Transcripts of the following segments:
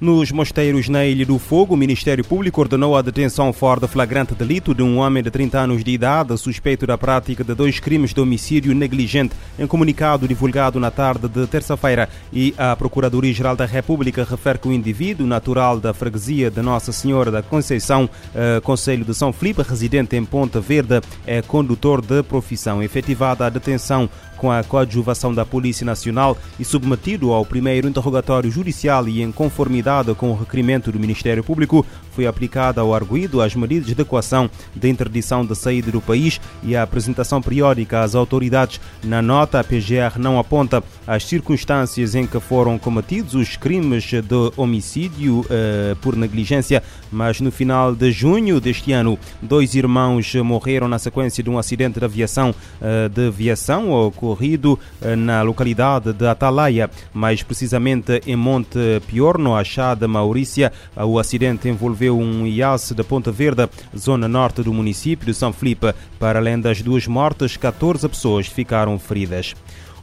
Nos mosteiros na Ilha do Fogo, o Ministério Público ordenou a detenção fora de flagrante delito de um homem de 30 anos de idade suspeito da prática de dois crimes de homicídio negligente. Em comunicado divulgado na tarde de terça-feira, e a Procuradoria-Geral da República refere que o indivíduo natural da freguesia de Nossa Senhora da Conceição, eh, Conselho de São Filipe, residente em Ponta Verde, é condutor de profissão. Efetivada a detenção com a coadjuvação da Polícia Nacional e submetido ao primeiro interrogatório judicial e em conformidade com o requerimento do Ministério Público, foi aplicada ao arguído as medidas de equação de interdição de saída do país e a apresentação periódica às autoridades. Na nota, a PGR não aponta as circunstâncias em que foram cometidos os crimes de homicídio eh, por negligência, mas no final de junho deste ano, dois irmãos morreram na sequência de um acidente de aviação eh, de aviação ocorrido eh, na localidade de Atalaia, mais precisamente em Monte Piorno, Achada, Maurícia. O acidente envolveu um IAS de Ponta Verde, zona norte do município de São Felipe. Para além das duas mortes, 14 pessoas ficaram feridas.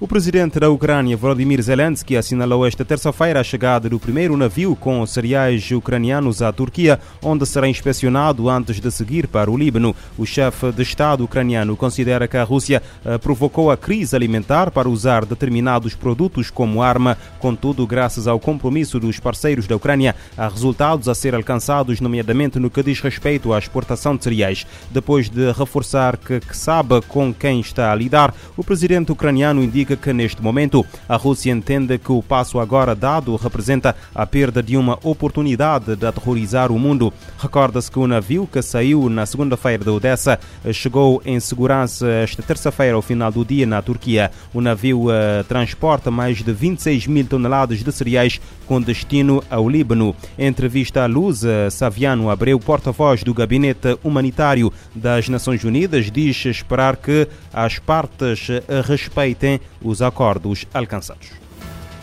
O presidente da Ucrânia, Volodymyr Zelensky, assinalou esta terça-feira a chegada do primeiro navio com cereais ucranianos à Turquia, onde será inspecionado antes de seguir para o Líbano. O chefe de Estado ucraniano considera que a Rússia eh, provocou a crise alimentar para usar determinados produtos como arma. Contudo, graças ao compromisso dos parceiros da Ucrânia, há resultados a ser alcançados, nomeadamente no que diz respeito à exportação de cereais. Depois de reforçar que, que sabe com quem está a lidar, o presidente ucraniano indica que neste momento a Rússia entende que o passo agora dado representa a perda de uma oportunidade de aterrorizar o mundo. Recorda-se que o navio que saiu na segunda-feira de Odessa chegou em segurança esta terça-feira ao final do dia na Turquia. O navio uh, transporta mais de 26 mil toneladas de cereais com destino ao Líbano. Em entrevista à Luz, Saviano Abreu, porta-voz do Gabinete Humanitário das Nações Unidas, diz esperar que as partes respeitem os acordos alcançados.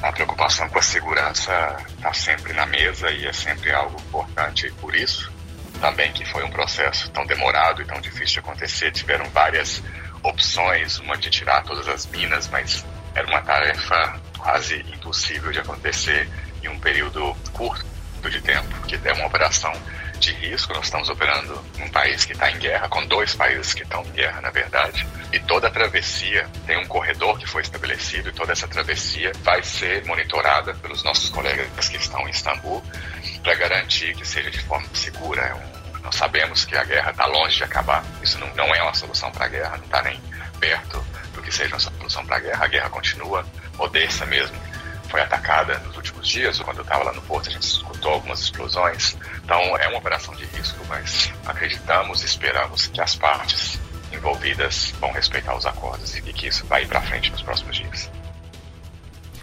A preocupação com a segurança está sempre na mesa e é sempre algo importante e por isso também que foi um processo tão demorado e tão difícil de acontecer. Tiveram várias opções, uma de tirar todas as minas, mas era uma tarefa quase impossível de acontecer em um período curto de tempo, que é uma operação de risco. Nós estamos operando num país que está em guerra, com dois países que estão em guerra, na verdade. E toda a travessia tem um corredor que foi estabelecido e toda essa travessia vai ser monitorada pelos nossos colegas que estão em Istambul para garantir que seja de forma segura. É um, nós sabemos que a guerra está longe de acabar. Isso não, não é uma solução para a guerra, não está nem perto do que seja uma solução para a guerra. A guerra continua. Odessa mesmo foi atacada nos últimos dias, quando eu estava lá no porto, a gente escutou algumas explosões. Então é uma operação de risco, mas acreditamos e esperamos que as partes envolvidas vão respeitar os acordos e que isso vai ir para frente nos próximos dias.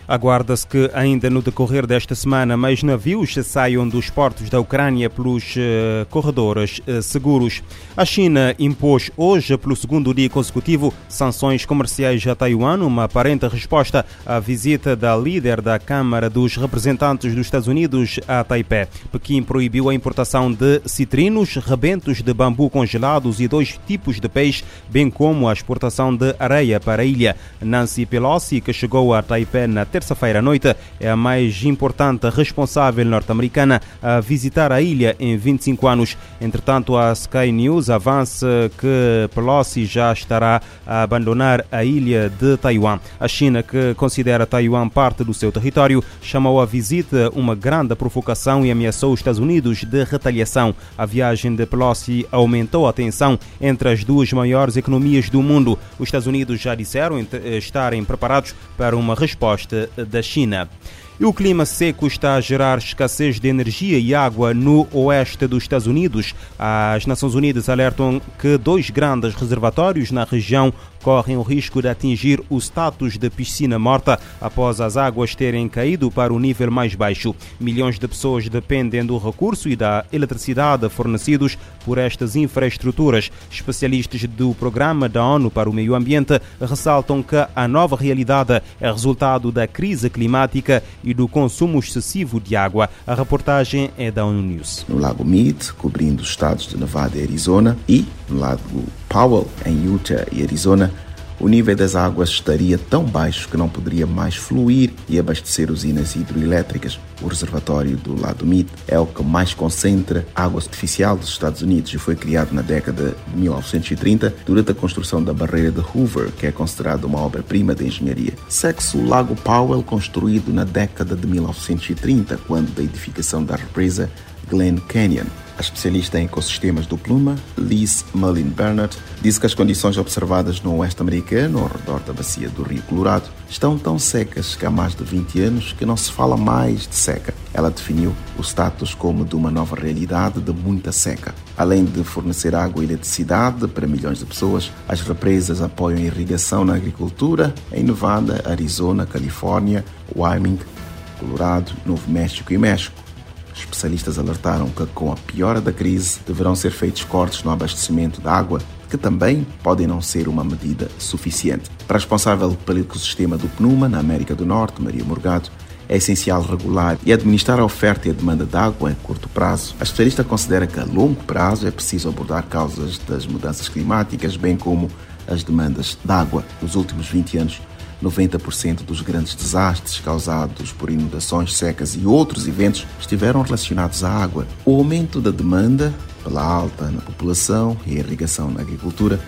Aguarda-se que ainda no decorrer desta semana mais navios saiam dos portos da Ucrânia pelos uh, corredores uh, seguros. A China impôs hoje, pelo segundo dia consecutivo, sanções comerciais a Taiwan, uma aparente resposta à visita da líder da Câmara dos Representantes dos Estados Unidos a Taipei. Pequim proibiu a importação de citrinos, rebentos de bambu congelados e dois tipos de peixe, bem como a exportação de areia para a ilha. Nancy Pelosi, que chegou a Taipei na terça-feira à noite, é a mais importante responsável norte-americana a visitar a ilha em 25 anos. Entretanto, a Sky News avança que Pelosi já estará a abandonar a ilha de Taiwan. A China, que considera Taiwan parte do seu território, chamou a visita uma grande provocação e ameaçou os Estados Unidos de retaliação. A viagem de Pelosi aumentou a tensão entre as duas maiores economias do mundo. Os Estados Unidos já disseram estarem preparados para uma resposta da China. E o clima seco está a gerar escassez de energia e água no oeste dos Estados Unidos. As Nações Unidas alertam que dois grandes reservatórios na região correm o risco de atingir o status de piscina morta após as águas terem caído para o nível mais baixo. Milhões de pessoas dependem do recurso e da eletricidade fornecidos por estas infraestruturas. Especialistas do Programa da ONU para o Meio Ambiente ressaltam que a nova realidade é resultado da crise climática e do consumo excessivo de água. A reportagem é da ONU News. No Lago Mead, cobrindo os estados de Nevada e Arizona, e no Lago Powell, em Utah e Arizona, o nível das águas estaria tão baixo que não poderia mais fluir e abastecer usinas hidroelétricas. O reservatório do Lado Mead é o que mais concentra água artificial dos Estados Unidos e foi criado na década de 1930 durante a construção da barreira de Hoover, que é considerada uma obra-prima da engenharia. Segue-se o Lago Powell, construído na década de 1930, quando da edificação da represa Glen Canyon. A especialista em ecossistemas do Pluma, Liz Mullin Bernard, disse que as condições observadas no oeste americano, ao redor da bacia do Rio Colorado, estão tão secas que há mais de 20 anos que não se fala mais de seca. Ela definiu o status como de uma nova realidade de muita seca. Além de fornecer água e eletricidade para milhões de pessoas, as represas apoiam a irrigação na agricultura em Nevada, Arizona, Califórnia, Wyoming, Colorado, Novo México e México. Especialistas alertaram que, com a piora da crise, deverão ser feitos cortes no abastecimento da água, que também podem não ser uma medida suficiente. Para a responsável pelo ecossistema do PNUMA, na América do Norte, Maria Morgado, é essencial regular e administrar a oferta e a demanda de água em curto prazo. A especialista considera que a longo prazo é preciso abordar causas das mudanças climáticas, bem como as demandas de água. Nos últimos 20 anos, 90% dos grandes desastres causados por inundações secas e outros eventos estiveram relacionados à água. O aumento da demanda pela alta na população e irrigação na agricultura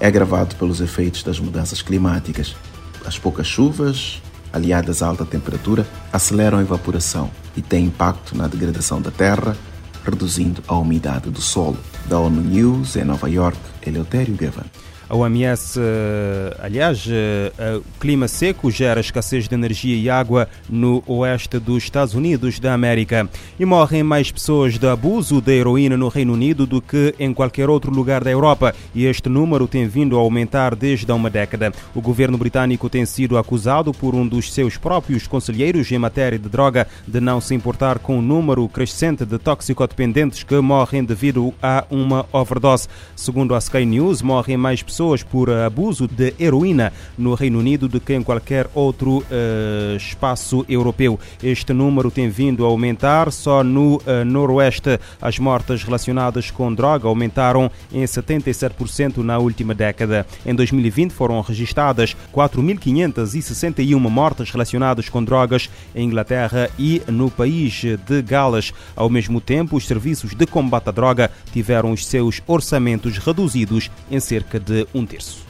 é agravado pelos efeitos das mudanças climáticas. As poucas chuvas, aliadas à alta temperatura, aceleram a evaporação e têm impacto na degradação da terra, reduzindo a umidade do solo. Da ONU News, em Nova York, Eleutério Gavan. A OMS, eh, aliás, eh, o clima seco gera escassez de energia e água no oeste dos Estados Unidos da América. E morrem mais pessoas de abuso da heroína no Reino Unido do que em qualquer outro lugar da Europa. E este número tem vindo a aumentar desde há uma década. O governo britânico tem sido acusado por um dos seus próprios conselheiros em matéria de droga de não se importar com o número crescente de toxicodependentes que morrem devido a uma overdose. Segundo a Sky News, morrem mais pessoas pessoas por abuso de heroína no Reino Unido do que em qualquer outro uh, espaço europeu. Este número tem vindo a aumentar. Só no uh, Noroeste, as mortes relacionadas com droga aumentaram em 77% na última década. Em 2020 foram registradas 4.561 mortes relacionadas com drogas em Inglaterra e no país de Gales. Ao mesmo tempo, os serviços de combate à droga tiveram os seus orçamentos reduzidos em cerca de um terço.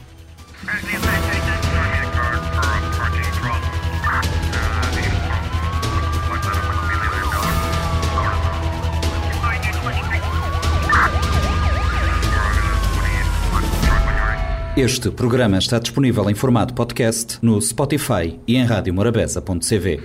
Este programa está disponível em formato podcast no Spotify e em radiomorabeza.cv.